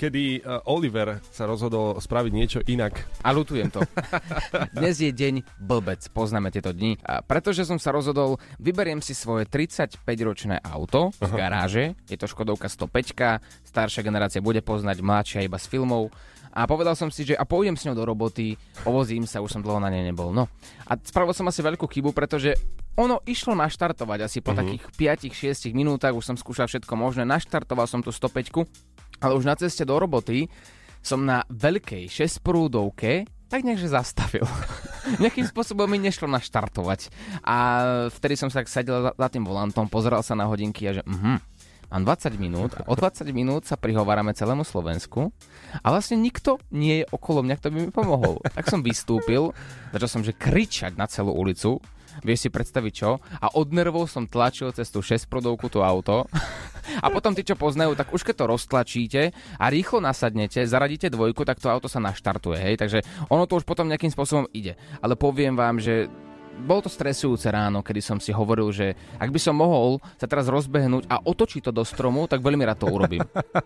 kedy uh, Oliver sa rozhodol spraviť niečo inak. A lutujem to. Dnes je deň blbec, poznáme tieto dni. A pretože som sa rozhodol, vyberiem si svoje 35-ročné auto z garáže. Je to Škodovka 105, staršia generácia bude poznať, mladšia iba z filmov. A povedal som si, že a pôjdem s ňou do roboty, povozím sa, už som dlho na nej nebol. No. A spravil som asi veľkú chybu, pretože ono išlo naštartovať asi po uh-huh. takých 5-6 minútach, už som skúšal všetko možné, naštartoval som tú 105, ale už na ceste do roboty som na veľkej 6-prúdovke tak nejak, zastavil. Nejakým spôsobom mi nešlo naštartovať. A vtedy som sa tak sedel za, tým volantom, pozeral sa na hodinky a že uh-huh, mám 20 minút a o 20 minút sa prihovárame celému Slovensku a vlastne nikto nie je okolo mňa, kto by mi pomohol. Tak som vystúpil, začal som že kričať na celú ulicu, vieš si predstaviť čo, a od nervov som tlačil cez tú 6 prodovku to auto a potom tí, čo poznajú, tak už keď to roztlačíte a rýchlo nasadnete, zaradíte dvojku, tak to auto sa naštartuje, hej, takže ono to už potom nejakým spôsobom ide. Ale poviem vám, že bolo to stresujúce ráno, kedy som si hovoril, že ak by som mohol sa teraz rozbehnúť a otočiť to do stromu, tak veľmi rád to urobím.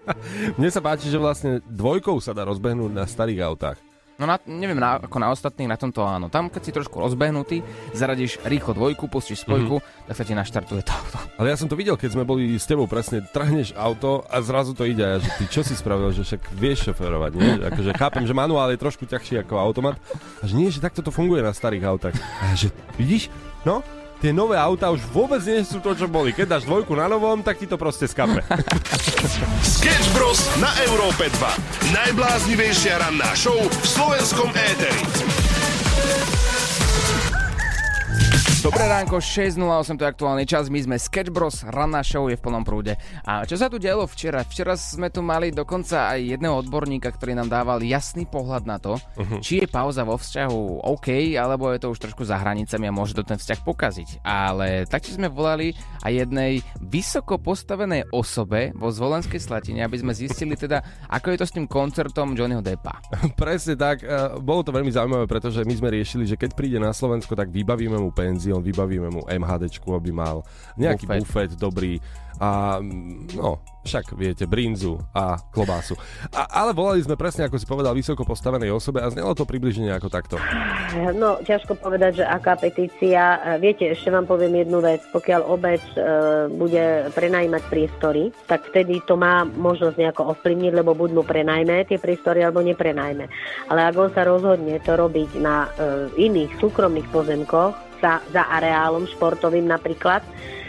Mne sa páči, že vlastne dvojkou sa dá rozbehnúť na starých autách. No na, neviem, na, ako na ostatných, na tomto áno. Tam, keď si trošku rozbehnutý, zaradíš rýchlo dvojku, pustíš spojku, mm-hmm. tak sa ti naštartuje to auto. Ale ja som to videl, keď sme boli s tebou presne, trhneš auto a zrazu to ide. A že ty čo si spravil, že však vieš šoferovať, nie? Akože chápem, že manuál je trošku ťažší ako automat. A že nie, že takto to funguje na starých autách. A že vidíš, no, tie nové auta už vôbec nie sú to, čo boli. Keď dáš dvojku na novom, tak ti to proste skape. Sketch Bros. na Európe 2. Najbláznivejšia ranná show v slovenskom éteri. Dobré ránko, 6.08 to je aktuálny čas, my sme Sketch Bros, ranná show je v plnom prúde. A čo sa tu dialo včera? Včera sme tu mali dokonca aj jedného odborníka, ktorý nám dával jasný pohľad na to, uh-huh. či je pauza vo vzťahu OK, alebo je to už trošku za hranicami a môže to ten vzťah pokaziť. Ale taktiež sme volali aj jednej vysoko postavenej osobe vo Zvolenskej Slatine, aby sme zistili teda, ako je to s tým koncertom Johnnyho Deppa. Presne tak, e, bolo to veľmi zaujímavé, pretože my sme riešili, že keď príde na Slovensko, tak vybavíme mu penziu on vybavíme mu MHDčku, aby mal nejaký bufet, bufet dobrý a no, však viete, brinzu a klobásu. A, ale volali sme presne, ako si povedal, vysoko postavenej osobe a znelo to približne ako takto. No, ťažko povedať, že aká petícia. Viete, ešte vám poviem jednu vec. Pokiaľ obec e, bude prenajímať priestory, tak vtedy to má možnosť nejako ovplyvniť, lebo buď mu prenajme tie priestory, alebo neprenajme. Ale ak on sa rozhodne to robiť na e, iných súkromných pozemkoch, za, za areálom športovým napríklad,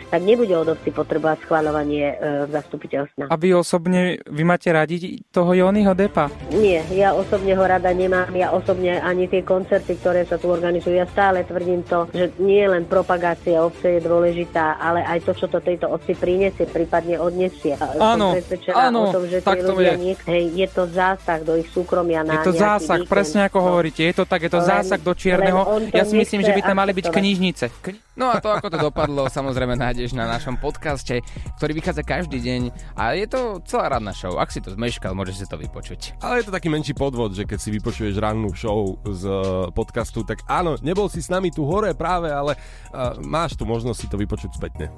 tak nebude od obci potrebovať schváľovanie e, zastupiteľstva. A vy osobne, vy máte radi toho Jonyho Depa? Nie, ja osobne ho rada nemám, ja osobne ani tie koncerty, ktoré sa tu organizujú, ja stále tvrdím to, že nie len propagácia obce je dôležitá, ale aj to, čo to tejto obci prinesie, prípadne odnesie. Áno, áno, o tom, že tak to je. Niek- hej, je to zásah do ich súkromia na Je to zásah, víkend. presne ako no. hovoríte, je to tak, je to len, zásah do čierneho. Ja si myslím, že by tam mali byť knižnice. No a to, ako to dopadlo, samozrejme nájdeš na našom podcaste, ktorý vychádza každý deň a je to celá radná show. Ak si to zmeškal, môžeš si to vypočuť. Ale je to taký menší podvod, že keď si vypočuješ rannú show z uh, podcastu, tak áno, nebol si s nami tu hore práve, ale uh, máš tu možnosť si to vypočuť spätne.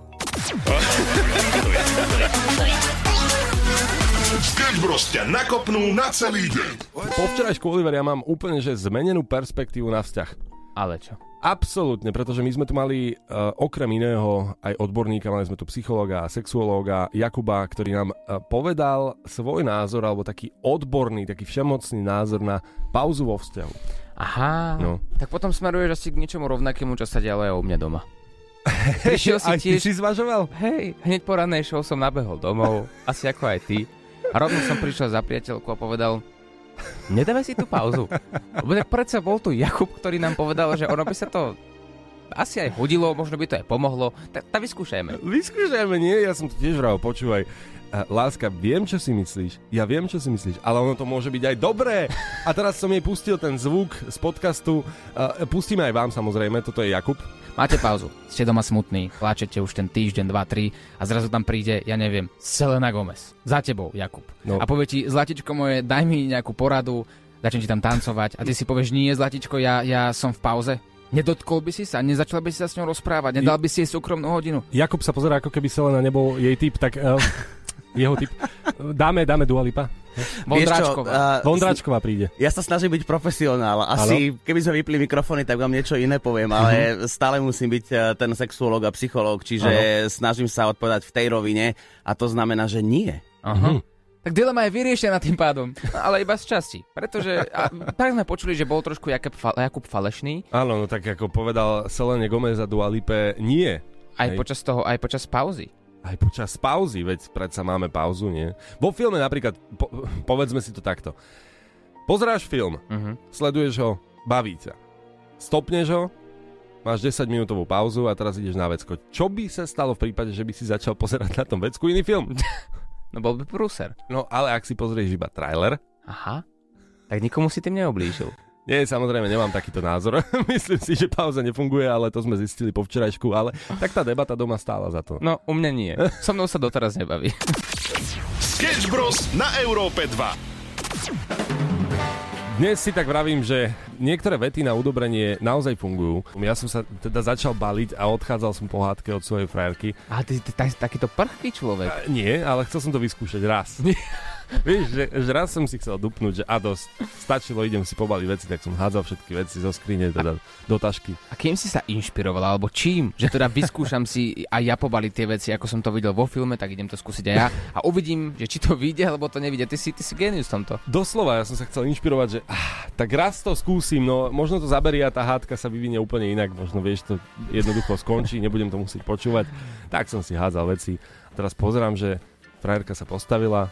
Sketch Bros ťa nakopnú na celý deň. Po včerajšku, Oliver, ja mám úplne že zmenenú perspektívu na vzťah. Ale čo? Absolútne, pretože my sme tu mali uh, okrem iného aj odborníka, mali sme tu psychológa a sexuológa Jakuba, ktorý nám uh, povedal svoj názor, alebo taký odborný, taký všemocný názor na pauzu vo vzťahu. Aha, no. tak potom smeruješ asi k niečomu rovnakému, čo sa dialo aj u mňa doma. Prišiel si tiež... si zvažoval? Hej, hneď po ranej show som nabehol domov, asi ako aj ty. A rovno som prišiel za priateľku a povedal, Nedáme si tú pauzu. Lebo predsa bol tu Jakub, ktorý nám povedal, že ono by sa to asi aj hodilo, možno by to aj pomohlo. Tak vyskúšajme. Vyskúšajme, nie? Ja som to tiež vral, počúvaj. Uh, láska, viem, čo si myslíš. Ja viem, čo si myslíš, ale ono to môže byť aj dobré. A teraz som jej pustil ten zvuk z podcastu. Uh, pustíme aj vám samozrejme, toto je Jakub. Máte pauzu, ste doma smutní, pláčete už ten týždeň, dva, tri a zrazu tam príde, ja neviem, Selena Gomez. Za tebou, Jakub. No. A povie ti, Zlatičko moje, daj mi nejakú poradu, začnem ti tam tancovať a ty si povieš, nie, Zlatičko, ja, ja som v pauze. Nedotkol by si sa, nezačal by si sa s ňou rozprávať, nedal by si jej súkromnú hodinu. Jakub sa pozerá, ako keby Selena nebol jej typ, tak uh, jeho typ. Dáme, dáme Dualipa. Vondráčková. Uh, Vondráčková príde. Ja sa snažím byť profesionál. Asi, ano? keby sme vypli mikrofóny, tak vám niečo iné poviem, ale uh-huh. stále musím byť uh, ten sexuolog a psychológ, čiže ano. snažím sa odpovedať v tej rovine a to znamená, že nie. Uh-huh. Tak dilema je vyriešená tým pádom, ale iba z časti. Pretože a, tak sme počuli, že bol trošku Jakub, Jakub falešný. Áno, no tak ako povedal Selene Gomez a Dualipe, nie. Aj Hej. počas toho, aj počas pauzy aj počas pauzy, veď predsa máme pauzu, nie? Vo filme napríklad, po, povedzme si to takto. Pozráš film, uh-huh. sleduješ ho, baví ťa. Stopneš ho, máš 10 minútovú pauzu a teraz ideš na vecko. Čo by sa stalo v prípade, že by si začal pozerať na tom vecku iný film? no bol by prúser. No ale ak si pozrieš iba trailer... Aha, tak nikomu si tým neoblížil. Nie, samozrejme, nemám takýto názor. Myslím si, že pauza nefunguje, ale to sme zistili po včerajšku, ale tak tá debata doma stála za to. No, u mňa nie. So mnou sa doteraz nebaví. Sketch Bros. na Európe 2. Dnes si tak vravím, že niektoré vety na udobrenie naozaj fungujú. Ja som sa teda začal baliť a odchádzal som po hádke od svojej frajerky. A ty, ty, ty takýto prchký človek. A, nie, ale chcel som to vyskúšať raz. Vieš, že, že raz som si chcel dupnúť, že a dosť, stačilo, idem si pobaliť veci, tak som hádzal všetky veci zo skrine, teda do tašky. A kým si sa inšpiroval, alebo čím? Že teda vyskúšam si aj ja pobaliť tie veci, ako som to videl vo filme, tak idem to skúsiť aj ja a uvidím, že či to vyjde, alebo to nevidie. Ty si, ty si genius tomto. Doslova, ja som sa chcel inšpirovať, že ah, tak raz to skúsim, no možno to zaberie a tá hádka sa vyvinie úplne inak, možno vieš, to jednoducho skončí, nebudem to musieť počúvať. Tak som si hádzal veci. Teraz pozerám, že frajerka sa postavila,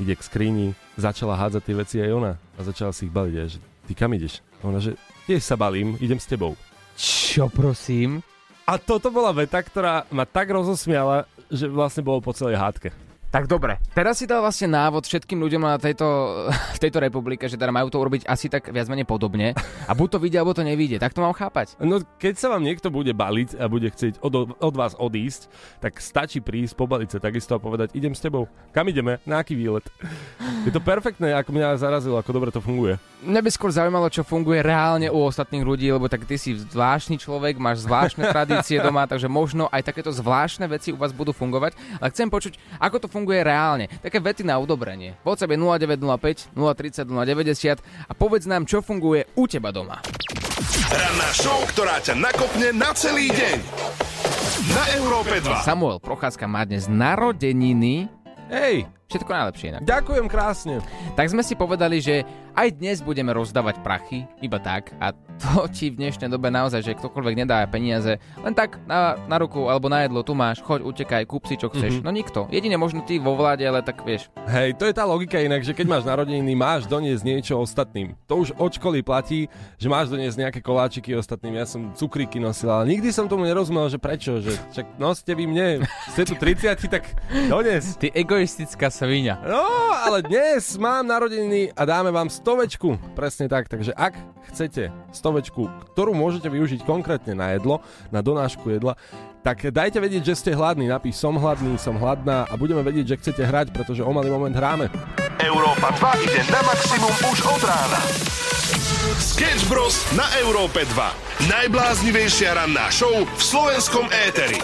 ide k skrini, začala hádzať tie veci aj ona a začala si ich baliť aj, že ty kam ideš? A ona, že tiež sa balím, idem s tebou. Čo prosím? A toto bola veta, ktorá ma tak rozosmiala, že vlastne bolo po celej hádke. Tak dobre, teraz si dal vlastne návod všetkým ľuďom na tejto, v tejto republike, že teda majú to urobiť asi tak viac menej podobne a buď to vidia, alebo to nevidie. Tak to mám chápať. No keď sa vám niekto bude baliť a bude chcieť od, od vás odísť, tak stačí prísť, pobaliť sa takisto a povedať, idem s tebou. Kam ideme? Na aký výlet? Je to perfektné, ako mňa zarazilo, ako dobre to funguje. Mňa by skôr zaujímalo, čo funguje reálne u ostatných ľudí, lebo tak ty si zvláštny človek, máš zvláštne tradície doma, takže možno aj takéto zvláštne veci u vás budú fungovať. Ale chcem počuť, ako to funguje funguje reálne. Také vety na udobrenie. WhatsApp je 0905 030 090 a povedz nám, čo funguje u teba doma. Ranná show, ktorá ťa nakopne na celý deň. Na Európe 2. Samuel Procházka má dnes narodeniny. Hej, Všetko najlepšie inak. Ďakujem krásne. Tak sme si povedali, že aj dnes budeme rozdávať prachy, iba tak. A to ti v dnešnej dobe naozaj, že ktokoľvek nedá peniaze, len tak na, na ruku alebo na jedlo, tu máš, choď, utekaj, kúp si čo chceš. Mm-hmm. No nikto. Jedine možno ty vo vláde, ale tak vieš. Hej, to je tá logika inak, že keď máš narodeniny, máš doniesť niečo ostatným. To už od školy platí, že máš doniesť nejaké koláčiky ostatným. Ja som cukríky nosil, ale nikdy som tomu nerozumel, že prečo, že čak noste vy mne, ste tu 30, tak dones. Ty egoistická svinia. No, ale dnes mám narodeniny a dáme vám stovečku. Presne tak, takže ak chcete stovečku, ktorú môžete využiť konkrétne na jedlo, na donášku jedla, tak dajte vedieť, že ste hladní. Napíš som hladný, som hladná a budeme vedieť, že chcete hrať, pretože o malý moment hráme. Európa 2 ide na maximum už od rána. Sketch Bros. na Európe 2. Najbláznivejšia ranná show v slovenskom éteri.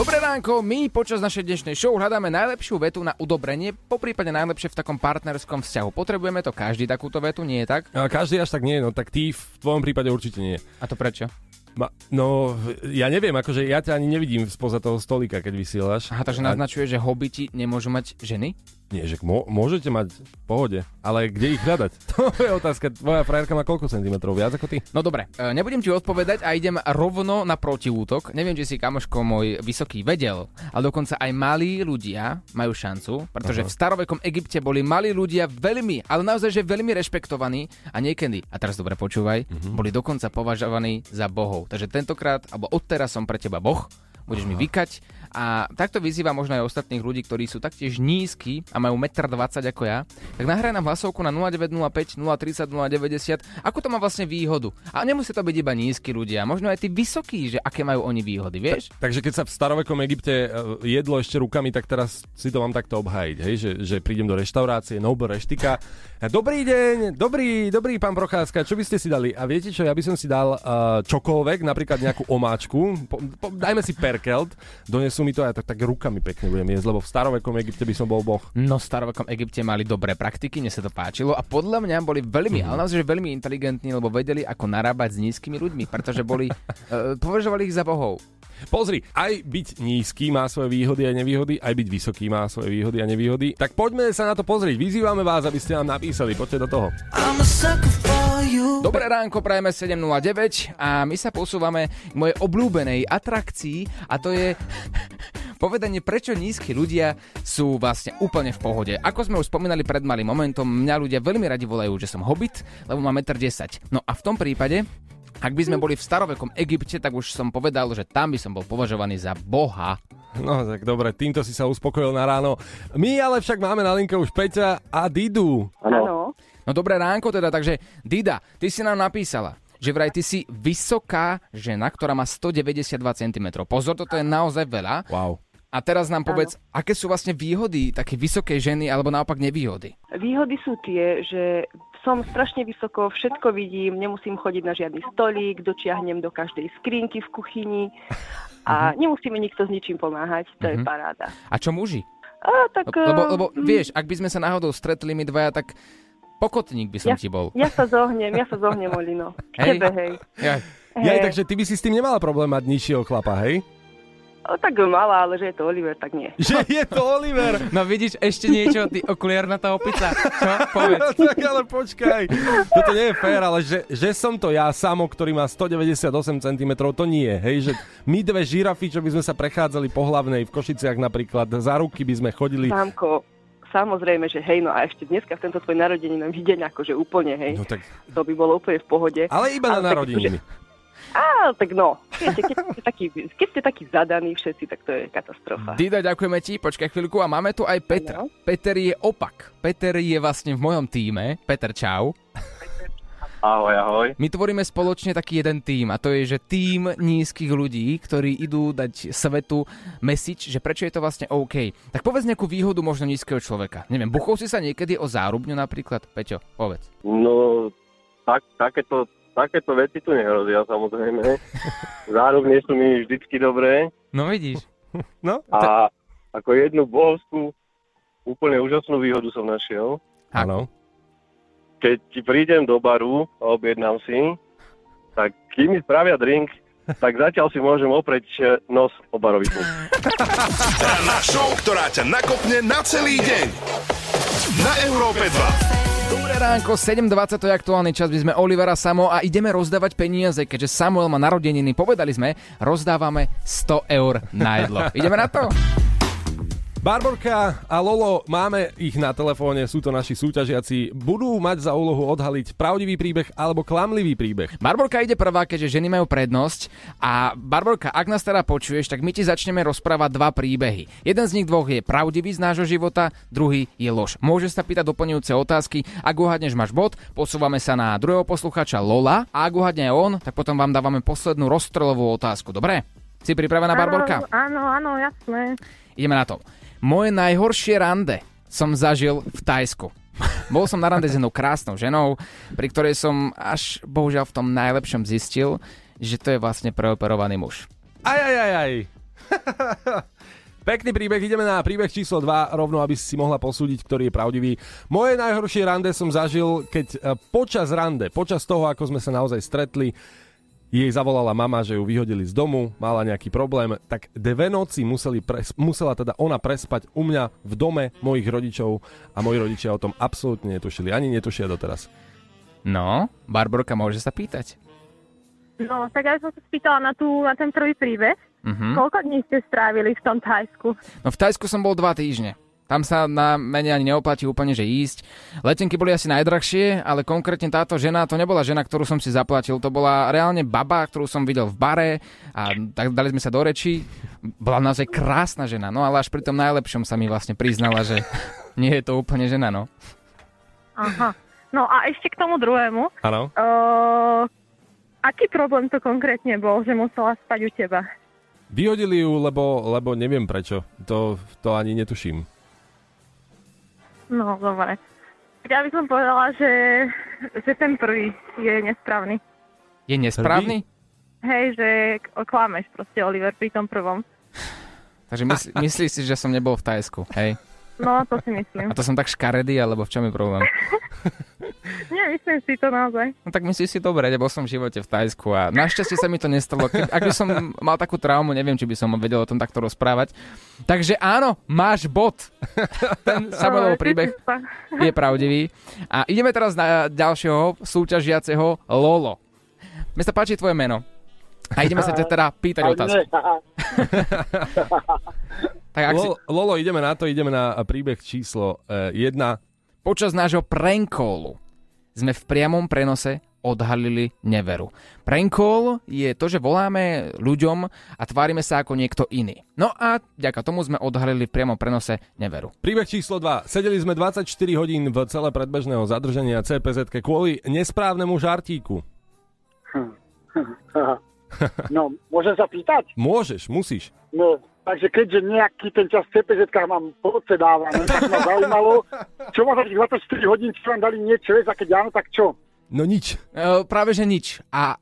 Dobré ránko, my počas našej dnešnej show hľadáme najlepšiu vetu na udobrenie, po prípade najlepšie v takom partnerskom vzťahu. Potrebujeme to každý takúto vetu, nie je tak? A každý až tak nie, no tak ty v tvojom prípade určite nie. A to prečo? Ma, no, ja neviem, akože ja ťa ani nevidím spoza toho stolika, keď vysielaš. Aha, takže naznačuje, že hobiti nemôžu mať ženy? Nie, že mô, môžete mať v pohode, ale kde ich hľadať? To je otázka. Tvoja frajerka má koľko centimetrov? Viac ako ty? No dobre, e, nebudem ti odpovedať a idem rovno na protiútok. Neviem, či si kamoško môj vysoký vedel, ale dokonca aj malí ľudia majú šancu, pretože Aha. v starovekom Egypte boli malí ľudia veľmi, ale naozaj, že veľmi rešpektovaní a niekedy, a teraz dobre počúvaj, uh-huh. boli dokonca považovaní za bohov. Takže tentokrát, alebo odteraz som pre teba boh, budeš Aha. mi vykať A takto vyzýva možno aj ostatných ľudí, ktorí sú taktiež nízky a majú 1,20 m ako ja, tak nahraj nám hlasovku na 0905 030 090, ako to má vlastne výhodu. A nemusí to byť iba nízky ľudia, možno aj tí vysokí, že aké majú oni výhody, vieš? Ta, takže keď sa v starovekom Egypte e, jedlo ešte rukami, tak teraz si to mám takto obhajiť, hej? Že, že prídem do reštaurácie, Noble Reštika. Dobrý deň, dobrý, dobrý pán Procházka, čo by ste si dali? A viete čo, ja by som si dal uh, čokoľvek, napríklad nejakú omáčku, po, po, dajme si perkelt, donesú mi to a ja tak, tak rukami pekne budem jesť, lebo v starovekom Egypte by som bol boh. No v starovekom Egypte mali dobré praktiky, mne sa to páčilo a podľa mňa boli veľmi, mm. ale naozaj veľmi inteligentní, lebo vedeli, ako narábať s nízkymi ľuďmi, pretože boli, uh, považovali ich za bohov. Pozri, aj byť nízky má svoje výhody a nevýhody, aj byť vysoký má svoje výhody a nevýhody. Tak poďme sa na to pozrieť. Vyzývame vás, aby ste nám napísali. Poďte do toho. Dobré ránko, prajeme 7.09 a my sa posúvame k mojej obľúbenej atrakcii a to je povedanie, prečo nízky ľudia sú vlastne úplne v pohode. Ako sme už spomínali pred malým momentom, mňa ľudia veľmi radi volajú, že som hobbit, lebo mám 1,10 m. No a v tom prípade ak by sme boli v starovekom Egypte, tak už som povedal, že tam by som bol považovaný za boha. No tak dobre, týmto si sa uspokojil na ráno. My ale však máme na linke už Peťa a Didu. Áno. No dobré ránko teda, takže Dida, ty si nám napísala, že vraj ty si vysoká žena, ktorá má 192 cm. Pozor, toto je naozaj veľa. Wow. A teraz nám povedz, ano. aké sú vlastne výhody také vysokej ženy alebo naopak nevýhody? Výhody sú tie, že som strašne vysoko, všetko vidím, nemusím chodiť na žiadny stolík, dočiahnem do každej skrinky v kuchyni a mhm. nemusíme nikto s ničím pomáhať, to uh-huh. je mhm. paráda. A čo muži? A, tak, lebo, lebo uh, vieš, ak by sme sa náhodou stretli my dvaja, tak pokotník by som ja, ti bol. Ja sa zohnem, ja sa zohnem, Olino. Hej. Tebe, hej. Ja. Hej. Ja, takže ty by si s tým nemala problém mať nižšieho chlapa, hej? O, tak malá, ale že je to Oliver, tak nie. Že je to Oliver? No vidíš, ešte niečo, ty okuliarnatá opica. Čo? Povedz. tak ale počkaj. Toto nie je fér, ale že, že som to ja samo, ktorý má 198 cm, to nie. Hej, že my dve žirafy, čo by sme sa prechádzali po hlavnej v Košiciach napríklad, za ruky by sme chodili. Sámko, samozrejme, že hej, no a ešte dneska v tento tvoj narodeninový deň, akože úplne, hej. No tak... To by bolo úplne v pohode. Ale iba na narodeniny. Akože Á, tak no. Viete, keď, ste takí, keď ste takí zadaní všetci, tak to je katastrofa. Dida, ďakujeme ti, počkaj chvíľku a máme tu aj Petra. No. Peter je opak. Peter je vlastne v mojom týme. Peter, čau. Ahoj, ahoj. My tvoríme spoločne taký jeden tým a to je, že tým nízkych ľudí, ktorí idú dať svetu message, že prečo je to vlastne OK. Tak povedz nejakú výhodu možno nízkeho človeka. Neviem, buchol si sa niekedy o zárubňu napríklad? Peťo, povedz. No, tak, takéto takéto veci tu nehrozia samozrejme. Zárok nie sú mi vždycky dobré. No vidíš. No, a ako jednu bohovskú úplne úžasnú výhodu som našiel. Áno. Keď ti prídem do baru a objednám si, tak kým mi spravia drink, tak zatiaľ si môžem opreť eh, nos o barovitu. Na show, ktorá ťa nakopne na celý deň. Na Európe 2. Dobré ránko, 7.20 to je aktuálny čas, my sme Olivera Samo a ideme rozdávať peniaze, keďže Samuel má narodeniny. Povedali sme, rozdávame 100 eur na jedlo. Ideme na to? Barborka a Lolo, máme ich na telefóne, sú to naši súťažiaci. Budú mať za úlohu odhaliť pravdivý príbeh alebo klamlivý príbeh. Barborka ide prvá, keďže ženy majú prednosť. A Barborka, ak nás teda počuješ, tak my ti začneme rozprávať dva príbehy. Jeden z nich dvoch je pravdivý z nášho života, druhý je lož. Môžeš sa pýtať doplňujúce otázky. Ak uhadneš, máš bod, posúvame sa na druhého posluchača Lola. A ak uhadne on, tak potom vám dávame poslednú rozstrelovú otázku. Dobre? Si pripravená, Barborka? Áno, áno, jasné. Ideme na to. Moje najhoršie rande som zažil v Tajsku. Bol som na rande s jednou krásnou ženou, pri ktorej som až bohužiaľ v tom najlepšom zistil, že to je vlastne preoperovaný muž. Aj, aj, aj, aj. Pekný príbeh, ideme na príbeh číslo 2, rovno aby si mohla posúdiť, ktorý je pravdivý. Moje najhoršie rande som zažil, keď eh, počas rande, počas toho, ako sme sa naozaj stretli, jej zavolala mama, že ju vyhodili z domu, mala nejaký problém, tak dve noci museli pres, musela teda ona prespať u mňa v dome mojich rodičov a moji rodičia o tom absolútne netušili, ani netušia doteraz. No, Barborka môže sa pýtať. No, tak ja som sa spýtala na, tú, na ten prvý príbeh. Uh-huh. Koľko dní ste strávili v tom Tajsku? No v Tajsku som bol dva týždne. Tam sa na mene ani neoplatí úplne, že ísť. Letenky boli asi najdrahšie, ale konkrétne táto žena, to nebola žena, ktorú som si zaplatil, to bola reálne baba, ktorú som videl v bare a tak dali sme sa do reči. Bola naozaj krásna žena, no ale až pri tom najlepšom sa mi vlastne priznala, že nie je to úplne žena, no. Aha. No a ešte k tomu druhému. Áno. Uh, aký problém to konkrétne bol, že musela spať u teba? Vyhodili ju, lebo, lebo neviem prečo. To, to ani netuším. No, dobre. Ja by som povedala, že, že ten prvý je nesprávny. Je nesprávny? Hej, že klameš proste, Oliver, pri tom prvom. Takže mysl, myslíš si, že som nebol v Tajsku, hej? No, to si myslím. A to som tak škaredý, alebo v čom je problém? Nie, myslím si to naozaj. No tak myslíš si dobre, bol som v živote v Tajsku a našťastie sa mi to nestalo. Keď, ak by som mal takú traumu, neviem, či by som vedel o tom takto rozprávať. Takže áno, máš bod. Ten Samuelov príbeh je pravdivý. A ideme teraz na ďalšieho súťažiaceho Lolo. Mne sa páči tvoje meno. A ideme sa teda pýtať otázku. tak ak Lolo, si... Lolo, ideme na to, ideme na príbeh číslo 1. Uh, Počas nášho prankallu sme v priamom prenose odhalili neveru. Prankol je to, že voláme ľuďom a tvárime sa ako niekto iný. No a ďaká tomu sme odhalili v priamom prenose neveru. Príbeh číslo 2. Sedeli sme 24 hodín v celé predbežného zadržania CPZ kvôli nesprávnemu žartíku. Hm. No, môžem sa pýtať? Môžeš, musíš. No, takže keďže nejaký ten čas v CPZ mám podcedávaný, tak ma zaujímalo, čo ma za tých 24 hodín, čo vám dali niečo, a keď áno, tak čo? No nič. E, práve že nič. A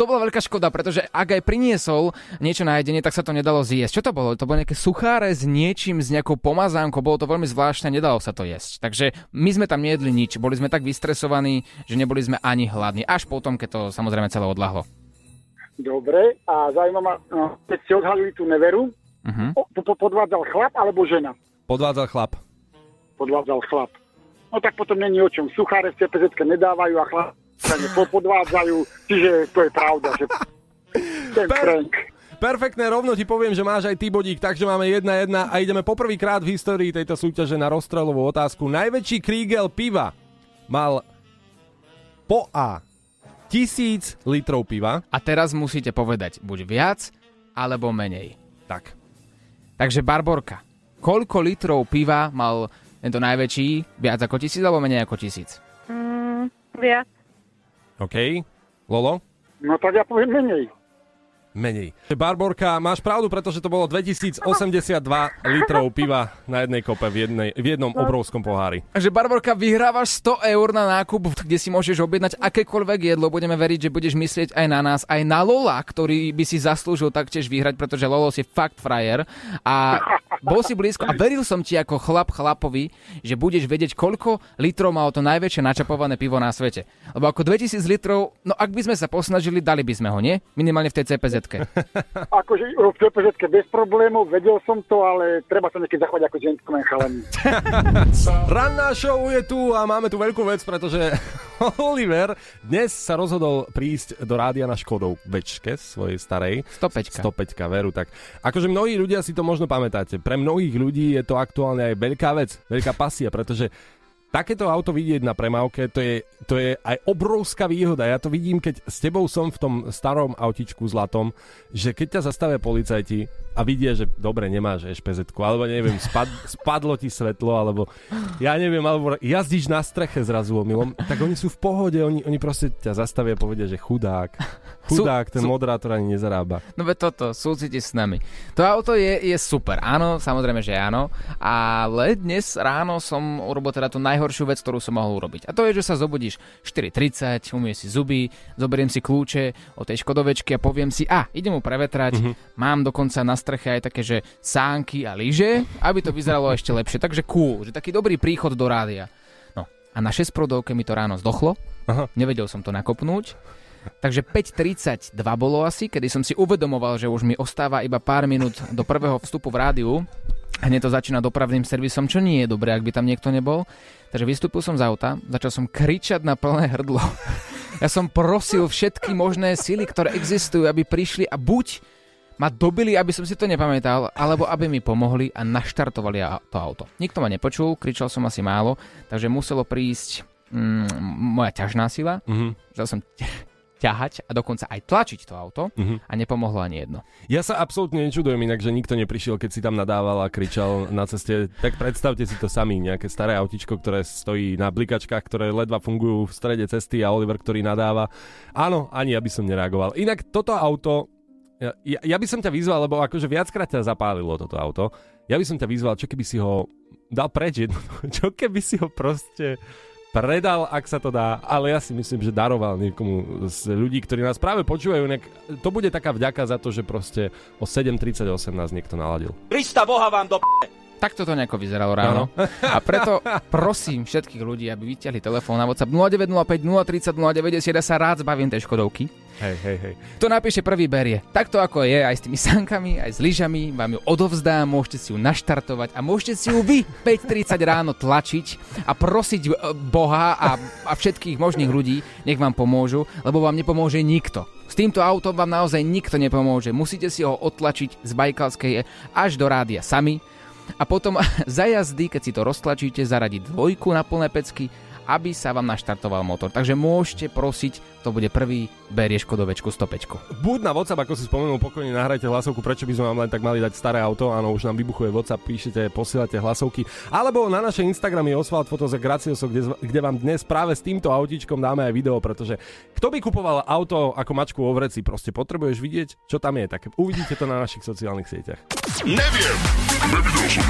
to bola veľká škoda, pretože ak aj priniesol niečo na jedenie, tak sa to nedalo zjesť. Čo to bolo? To bolo nejaké sucháre s niečím, s nejakou pomazánkou, bolo to veľmi zvláštne, nedalo sa to jesť. Takže my sme tam nejedli nič, boli sme tak vystresovaní, že neboli sme ani hladní. Až potom, keď to samozrejme celé odlahlo. Dobre, a zaujíma ma, no, keď ste odhalili tú neveru, uh-huh. po, podvádzal chlap alebo žena? Podvádzal chlap. Podvádzal chlap. No tak potom není o čom. Sucháre v CPZ nedávajú a chlap sa podvádzajú, čiže to je pravda, že ten per- prank. Perfektné, rovno ti poviem, že máš aj ty bodík, takže máme 1-1 a ideme poprvýkrát v histórii tejto súťaže na rozstrelovú otázku. Najväčší krígel piva mal po A tisíc litrov piva. A teraz musíte povedať buď viac, alebo menej. Tak. Takže Barborka, koľko litrov piva mal tento najväčší? Viac ako tisíc, alebo menej ako tisíc? Mm, viac. OK. Lolo? No tak ja poviem menej menej. Barborka, máš pravdu, pretože to bolo 2082 litrov piva na jednej kope v, jednej, v jednom obrovskom pohári. Takže Barborka, vyhrávaš 100 eur na nákup, kde si môžeš objednať akékoľvek jedlo. Budeme veriť, že budeš myslieť aj na nás, aj na Lola, ktorý by si zaslúžil taktiež vyhrať, pretože Lolo si fakt frajer. A bol si blízko a veril som ti ako chlap chlapovi, že budeš vedieť, koľko litrov malo to najväčšie načapované pivo na svete. Lebo ako 2000 litrov, no ak by sme sa posnažili, dali by sme ho, nie? Minimálne v tej CPZ cpz Akože v cpz bez problémov, vedel som to, ale treba sa niekedy zachovať ako gentleman chalani. Ranná show je tu a máme tu veľkú vec, pretože Oliver dnes sa rozhodol prísť do rádia na Škodov Bečke svojej starej. 105. 105, veru. Tak akože mnohí ľudia si to možno pamätáte. Pre mnohých ľudí je to aktuálne aj veľká vec, veľká pasia, pretože takéto auto vidieť na premávke, to je, to je aj obrovská výhoda. Ja to vidím, keď s tebou som v tom starom autičku zlatom, že keď ťa zastavia policajti a vidia, že dobre, nemáš ešpz alebo neviem, spad, spadlo ti svetlo, alebo ja neviem, alebo jazdíš na streche zrazu omylom, tak oni sú v pohode, oni, oni proste ťa zastavia a povedia, že chudák, chudák, ten sú, moderátor ani nezarába. No ve toto, súciti s nami. To auto je, je super, áno, samozrejme, že áno, ale dnes ráno som urobil teda tú najhoršiu vec, ktorú som mohol urobiť. A to je, že sa zobudíš 4.30, umieš si zuby, zoberiem si kľúče od tej škodovečky a poviem si, a, idem mu prevetrať, mm-hmm. mám dokonca na streche aj také, že sánky a lyže, aby to vyzeralo ešte lepšie. Takže cool, že taký dobrý príchod do rádia. No a na 6 prodovke mi to ráno zdochlo, Aha. nevedel som to nakopnúť. Takže 5.32 bolo asi, kedy som si uvedomoval, že už mi ostáva iba pár minút do prvého vstupu v rádiu. Hneď to začína dopravným servisom, čo nie je dobré, ak by tam niekto nebol. Takže vystúpil som z auta, začal som kričať na plné hrdlo. Ja som prosil všetky možné sily, ktoré existujú, aby prišli a buď ma dobili, aby som si to nepamätal, alebo aby mi pomohli a naštartovali to auto. Nikto ma nepočul, kričal som asi málo, takže muselo prísť mm, moja ťažná sila. Mm-hmm. Že som ťahať a dokonca aj tlačiť to auto uh-huh. a nepomohlo ani jedno. Ja sa absolútne nečudujem inak, že nikto neprišiel, keď si tam nadával a kričal na ceste. Tak predstavte si to sami, nejaké staré autičko, ktoré stojí na blikačkách, ktoré ledva fungujú v strede cesty a Oliver, ktorý nadáva. Áno, ani ja by som nereagoval. Inak toto auto, ja, ja by som ťa vyzval, lebo akože viackrát ťa zapálilo toto auto. Ja by som ťa vyzval, čo keby si ho dal preč jedno, čo keby si ho proste predal, ak sa to dá, ale ja si myslím, že daroval niekomu z ľudí, ktorí nás práve počúvajú. Nek- to bude taká vďaka za to, že proste o 7.38 nás niekto naladil. Krista Boha vám do p***. Tak toto nejako vyzeralo ráno. A preto prosím všetkých ľudí, aby vyťahli telefón na WhatsApp 0905 030 090. Ja sa rád zbavím tej Škodovky. Hej, hej, hej. To napíše prvý berie. Takto ako je, aj s tými sankami, aj s lyžami, vám ju odovzdám, môžete si ju naštartovať a môžete si ju vy 5.30 ráno tlačiť a prosiť e, Boha a, a všetkých možných ľudí, nech vám pomôžu, lebo vám nepomôže nikto. S týmto autom vám naozaj nikto nepomôže. Musíte si ho odtlačiť z Bajkalskej až do rádia sami a potom za jazdy, keď si to roztlačíte, zaradiť dvojku na plné pecky aby sa vám naštartoval motor. Takže môžete prosiť, to bude prvý berie Škodovečku 105. Buď na WhatsApp, ako si spomenul, pokojne nahrajte hlasovku, prečo by sme vám len tak mali dať staré auto, áno, už nám vybuchuje WhatsApp, píšete, posielate hlasovky, alebo na našej Instagrame Oswald Fotos Gracioso, kde, kde vám dnes práve s týmto autíčkom dáme aj video, pretože kto by kupoval auto ako mačku vo vreci, proste potrebuješ vidieť, čo tam je, tak uvidíte to na našich sociálnych sieťach. Neviem, nevidel som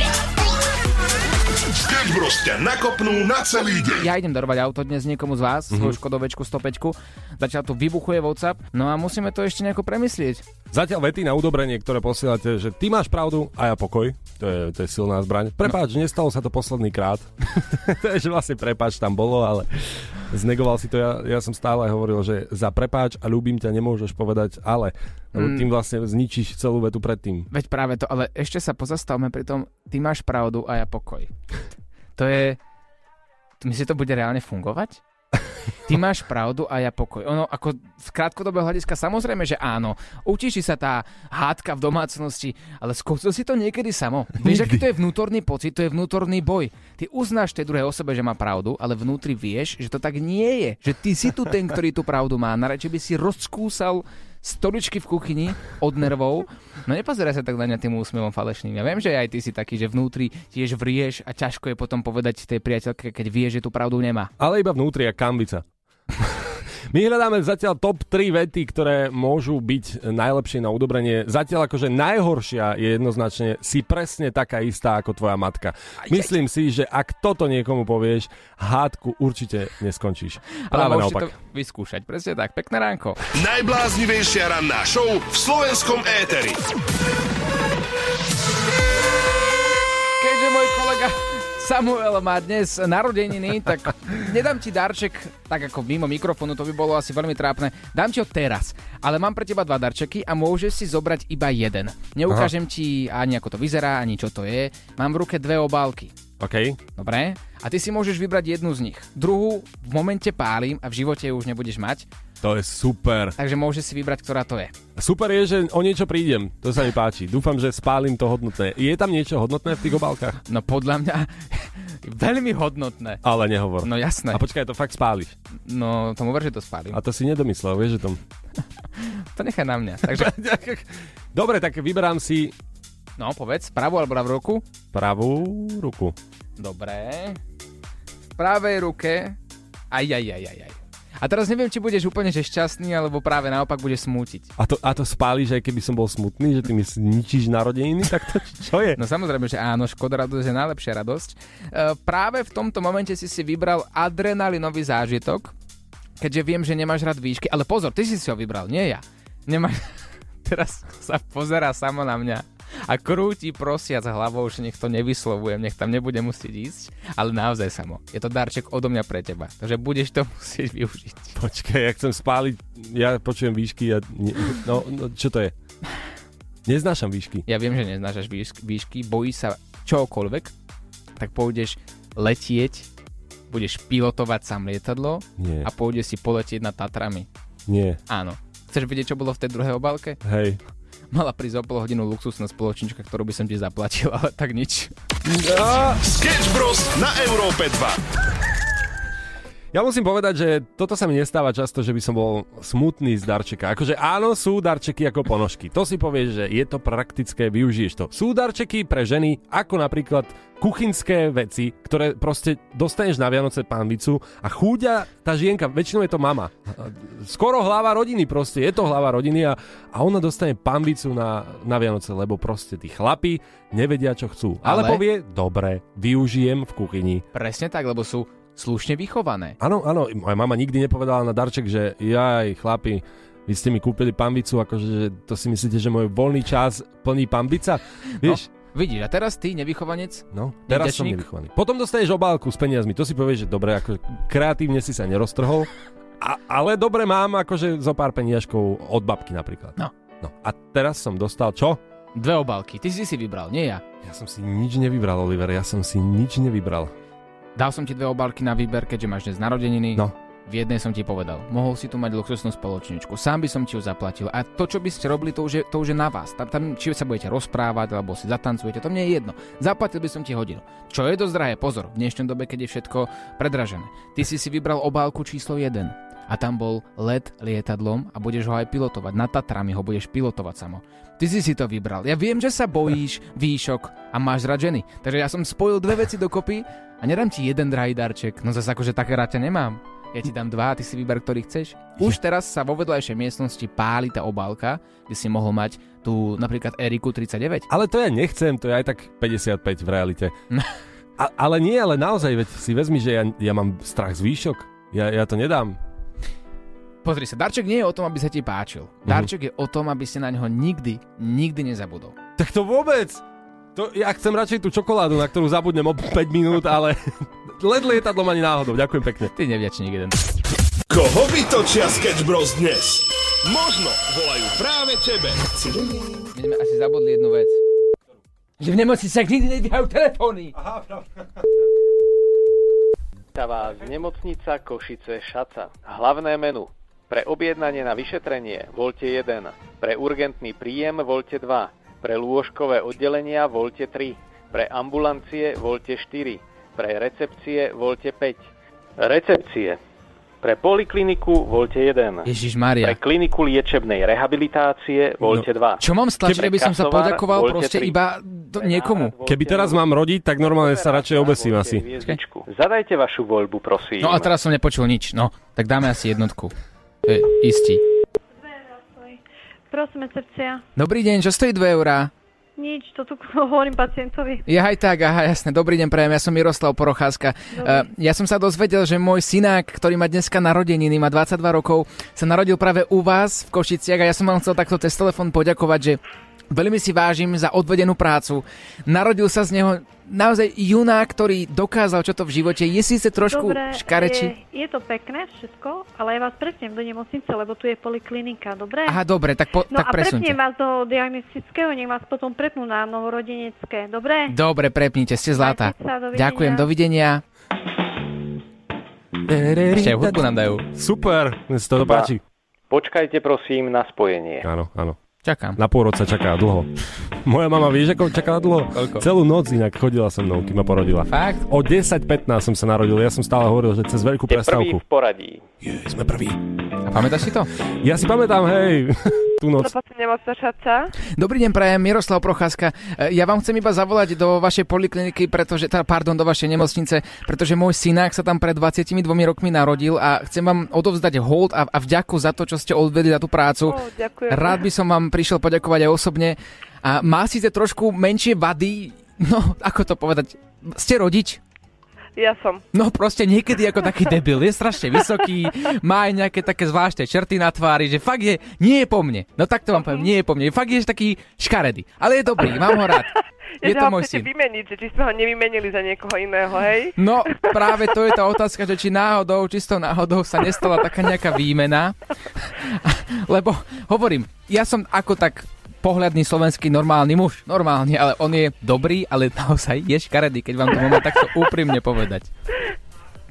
Sketch Bros ťa nakopnú na celý deň. Ja idem darovať auto dnes niekomu z vás, mm-hmm. svoju Škodovečku 105. Zatiaľ tu vybuchuje WhatsApp, no a musíme to ešte nejako premyslieť. Zatiaľ vety na udobrenie, ktoré posielate, že ty máš pravdu a ja pokoj. To je, to je silná zbraň. Prepáč, no. nestalo sa to posledný krát. to je, že vlastne prepáč tam bolo, ale znegoval si to. Ja, ja som stále hovoril, že za prepáč a ľúbim ťa nemôžeš povedať ale. Lebo mm. tým vlastne zničíš celú vetu predtým. Veď práve to, ale ešte sa pozastavme pri tom, ty máš pravdu a ja pokoj. To je... Myslíš, to bude reálne fungovať? Ty máš pravdu a ja pokoj. Ono, ako z krátkodobého hľadiska, samozrejme, že áno. Utíši sa tá hádka v domácnosti, ale skúsil si to niekedy samo. Vieš, aký to je vnútorný pocit, to je vnútorný boj. Ty uznáš tej druhej osobe, že má pravdu, ale vnútri vieš, že to tak nie je. Že ty si tu ten, ktorý tú pravdu má. Na by si rozkúsal stoličky v kuchyni od nervov. No nepozeraj sa tak na mňa tým úsmevom falešným. Ja viem, že aj ty si taký, že vnútri tiež vrieš a ťažko je potom povedať tej priateľke, keď vie, že tú pravdu nemá. Ale iba vnútri, a kambica. My hľadáme zatiaľ top 3 vety, ktoré môžu byť najlepšie na udobrenie. Zatiaľ akože najhoršia je jednoznačne si presne taká istá ako tvoja matka. Myslím si, že ak toto niekomu povieš, hádku určite neskončíš. Práve Ale naopak. to vyskúšať. Presne tak. Pekné ránko. Najbláznivejšia ranná show v slovenskom éteri. Samuel má dnes narodeniny, tak nedám ti darček tak ako mimo mikrofónu, to by bolo asi veľmi trápne. Dám ti ho teraz, ale mám pre teba dva darčeky a môžeš si zobrať iba jeden. Neukážem Aha. ti ani ako to vyzerá, ani čo to je. Mám v ruke dve obálky. OK. Dobre. A ty si môžeš vybrať jednu z nich. Druhú v momente pálim a v živote ju už nebudeš mať. To je super. Takže môže si vybrať, ktorá to je. Super je, že o niečo prídem. To sa mi páči. Dúfam, že spálim to hodnotné. Je tam niečo hodnotné v tých obálkach? No podľa mňa veľmi hodnotné. Ale nehovor. No jasné. A počkaj, to fakt spáliš. No, tomu ver, že to spálim. A to si nedomyslel, vieš, že tom. to nechaj na mňa. Takže... Dobre, tak vyberám si... No, povedz, pravú alebo ľavú ruku? Pravú ruku. Dobre. V pravej ruke... Aj, aj, aj, aj, aj. A teraz neviem, či budeš úplne že šťastný, alebo práve naopak budeš smútiť. A to, a to spáliš, aj keby som bol smutný, že ty mi zničíš narodeniny, tak to čo je? No samozrejme, že áno, škoda radosť je najlepšia radosť. E, práve v tomto momente si si vybral adrenalinový zážitok, keďže viem, že nemáš rád výšky, ale pozor, ty si si ho vybral, nie ja. Nemáš... Teraz sa pozerá samo na mňa a krúti prosiac hlavou, že nech to nevyslovujem, nech tam nebude musieť ísť, ale naozaj samo. Je to darček odo mňa pre teba, takže budeš to musieť využiť. Počkaj, ja chcem spáliť, ja počujem výšky a... Ne, no, no, čo to je? Neznášam výšky. Ja viem, že neznášaš výšky, výšky bojí sa čokoľvek, tak pôjdeš letieť budeš pilotovať sám lietadlo Nie. a pôjde si poletieť nad Tatrami. Nie. Áno. Chceš vedieť, čo bolo v tej druhej obálke? Hej. Mala prísť o pol hodinu luxusná spoločnička, ktorú by som ti zaplatil, ale tak nič. Sketch Bros. na Európe 2. Ja musím povedať, že toto sa mi nestáva často, že by som bol smutný z darčeka. Akože áno, sú darčeky ako ponožky. To si povieš, že je to praktické, využiješ to. Sú darčeky pre ženy, ako napríklad kuchynské veci, ktoré proste dostaneš na Vianoce pánvicu a chúďa tá žienka, väčšinou je to mama. Skoro hlava rodiny proste, je to hlava rodiny a, a ona dostane pánvicu na, na Vianoce, lebo proste tí chlapi nevedia, čo chcú. Ale, Ale- povie, dobre, využijem v kuchyni. Presne tak, lebo sú slušne vychované. Áno, áno, moja mama nikdy nepovedala na darček, že jaj, chlapi, vy ste mi kúpili pambicu, akože že to si myslíte, že môj voľný čas plní pambica? Vieš? No, vidíš, a teraz ty, nevychovanec, No, teraz som nevychovaný. Potom dostaneš obálku s peniazmi, to si povieš, že dobre, ako kreatívne si sa neroztrhol, a, ale dobre mám akože zo pár peniažkov od babky napríklad. No. no. A teraz som dostal čo? dve obálky. Ty si si vybral, nie ja. Ja som si nič nevybral, Oliver, ja som si nič nevybral. Dal som ti dve obálky na výber, keďže máš dnes narodeniny. No. V jednej som ti povedal, mohol si tu mať luxusnú spoločničku, sám by som ti ju zaplatil. A to, čo by ste robili, to už je, to už je na vás. Tam, tam, či sa budete rozprávať, alebo si zatancujete, to mne je jedno. Zaplatil by som ti hodinu. Čo je dosť drahé, pozor, v dnešnej dobe, keď je všetko predražené. Ty si si vybral obálku číslo 1 a tam bol let lietadlom a budeš ho aj pilotovať. Na Tatrami ho budeš pilotovať samo. Ty si si to vybral. Ja viem, že sa bojíš výšok a máš rád ženy. Takže ja som spojil dve veci dokopy a nedám ti jeden drahý darček. No zase akože také ťa nemám. Ja ti dám dva a ty si vyber, ktorý chceš. Už teraz sa vo vedľajšej miestnosti páli tá obálka, kde si mohol mať tú napríklad Eriku 39. Ale to ja nechcem, to je aj tak 55 v realite. A, ale nie, ale naozaj, veď si vezmi, že ja, ja mám strach z výšok. Ja, ja to nedám. Pozri sa, darček nie je o tom, aby sa ti páčil. Darček je o tom, aby si na neho nikdy, nikdy nezabudol. Tak to vôbec. To, ja chcem radšej tú čokoládu, na ktorú zabudnem o 5 minút, ale led lietadlom ani náhodou. Ďakujem pekne. Ty nevďačník jeden. Koho vytočia Sketch Bros dnes? Možno volajú práve tebe. My sme asi zabudli jednu vec. Že v nemocniciach nikdy nedvíhajú telefóny. Víta z nemocnica Košice Šaca. Hlavné menu. Pre objednanie na vyšetrenie voľte 1. Pre urgentný príjem voľte 2. Pre lôžkové oddelenia voľte 3. Pre ambulancie voľte 4. Pre recepcie voľte 5. Recepcie. Pre polikliniku voľte 1. Ježiš Pre Maria. kliniku liečebnej rehabilitácie voľte 2. Čo mám stlačiť, aby som sa poďakoval proste tri. iba do, niekomu? Keby teraz mám rodiť, tak normálne sa radšej obesím asi. Hviezdičku. Zadajte vašu voľbu, prosím. No a teraz som nepočul nič. No, tak dáme asi jednotku. To je istý. Prosím, recepcia. Dobrý deň, čo stojí 2 eurá? Nič, to tu hovorím pacientovi. Ja aj tak, aha, jasné. Dobrý deň, prajem, ja som Miroslav Porocházka. Uh, ja som sa dozvedel, že môj synák, ktorý má dneska narodeniny, má 22 rokov, sa narodil práve u vás v Košiciach a ja som vám chcel takto cez telefón poďakovať, že veľmi si vážim za odvedenú prácu. Narodil sa z neho naozaj junák, ktorý dokázal, čo to v živote. Je síce trošku Dobre, škareči. je, je to pekné všetko, ale ja vás presnem do nemocnice, lebo tu je poliklinika, dobre? Aha, dobre, tak, po, No tak a presunte. prepnem vás do diagnostického, nech vás potom prepnú na novorodenecké, dobre? Dobre, prepnite, ste zlatá. Majte sa, dovidenia. Ďakujem, dovidenia. Ešte aj hudbu nám dajú. Super, mne sa to páči. Počkajte prosím na spojenie. Áno, áno. Čakám. Na pôrod sa čaká dlho. Moja mama, vieš, ako čakala dlho? Koľko? Celú noc inak chodila so mnou, kým ma porodila. Fakt? O 10.15 som sa narodil, ja som stále hovoril, že cez veľkú Ste prvý prestávku. v poradí. Jej, sme prví. A pamätáš si to? Ja si pamätám, hej, tú noc. nemocná šaca. Dobrý deň, prajem Miroslav Procházka. E, Ja vám chcem iba zavolať do vašej polikliniky, pretože, pardon, do vašej nemocnice, pretože môj synák sa tam pred 22 rokmi narodil a chcem vám odovzdať hold a, a vďaku za to, čo ste odvedli za tú prácu. Ďakujem. Rád by som vám prišiel poďakovať aj osobne. A má síce trošku menšie vady, no, ako to povedať, ste rodič? Ja som. No proste niekedy ako taký debil, je strašne vysoký, má aj nejaké také zvláštne črty na tvári, že fakt je, nie je po mne. No tak to vám poviem, nie je po mne, fakt je taký škaredý. Ale je dobrý, mám ho rád. Je to môj syn. vymeniť, že či sme ho nevymenili za niekoho iného, hej? No práve to je tá otázka, že či náhodou, čisto náhodou sa nestala taká nejaká výmena. Lebo hovorím, ja som ako tak pohľadný slovenský normálny muž. Normálny, ale on je dobrý, ale naozaj je škaredý, keď vám to môžem takto úprimne povedať.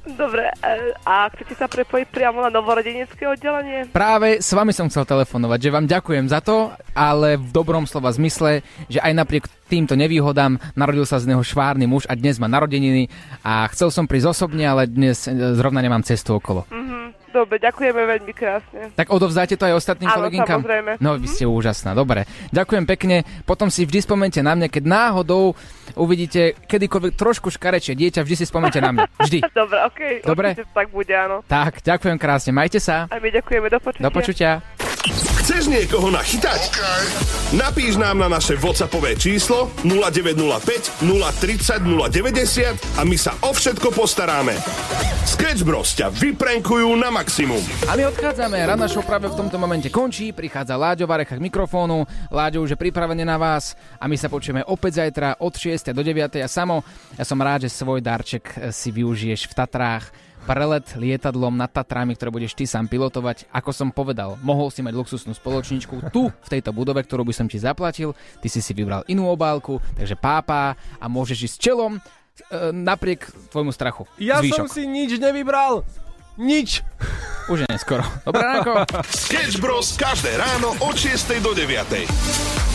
Dobre, e, a chcete sa prepojiť priamo na novorodenecké oddelenie? Práve s vami som chcel telefonovať, že vám ďakujem za to, ale v dobrom slova zmysle, že aj napriek týmto nevýhodám narodil sa z neho švárny muž a dnes má narodeniny a chcel som prísť osobne, ale dnes e, zrovna nemám cestu okolo. Mhm, dobre, ďakujeme veľmi krásne. Tak odovzdáte to aj ostatným Áno, kolegynkám? samozrejme. No, vy ste úžasná, dobre. Ďakujem pekne. Potom si vždy spomente na mňa, keď náhodou uvidíte kedykoľvek trošku škarečie dieťa, vždy si spomente na mňa. Vždy. Dobre, okej, Dobre. určite tak bude, áno. Tak, ďakujem krásne. Majte sa. A my ďakujeme, do počutia. Do počutia. Chceš niekoho nachytať? Okay. Napíš nám na naše WhatsAppové číslo 0905 030 090 a my sa o všetko postaráme. Sketch Bros ťa vyprenkujú na maximum. A my odchádzame, Rana show práve v tomto momente končí, prichádza Láďo Varecha k mikrofónu, Láďo už je pripravený na vás a my sa počujeme opäť zajtra od 6. do 9. a samo, ja som rád, že svoj darček si využiješ v Tatrách, prelet lietadlom nad Tatrami, ktoré budeš ty sám pilotovať. Ako som povedal, mohol si mať luxusnú spoločničku tu, v tejto budove, ktorú by som ti zaplatil. Ty si si vybral inú obálku, takže pápa a môžeš ísť s čelom e, napriek tvojmu strachu. Ja Zvýšok. som si nič nevybral. Nič. Už je neskoro. Dobré ránko. Sketch Bros každé ráno od 6 do 9.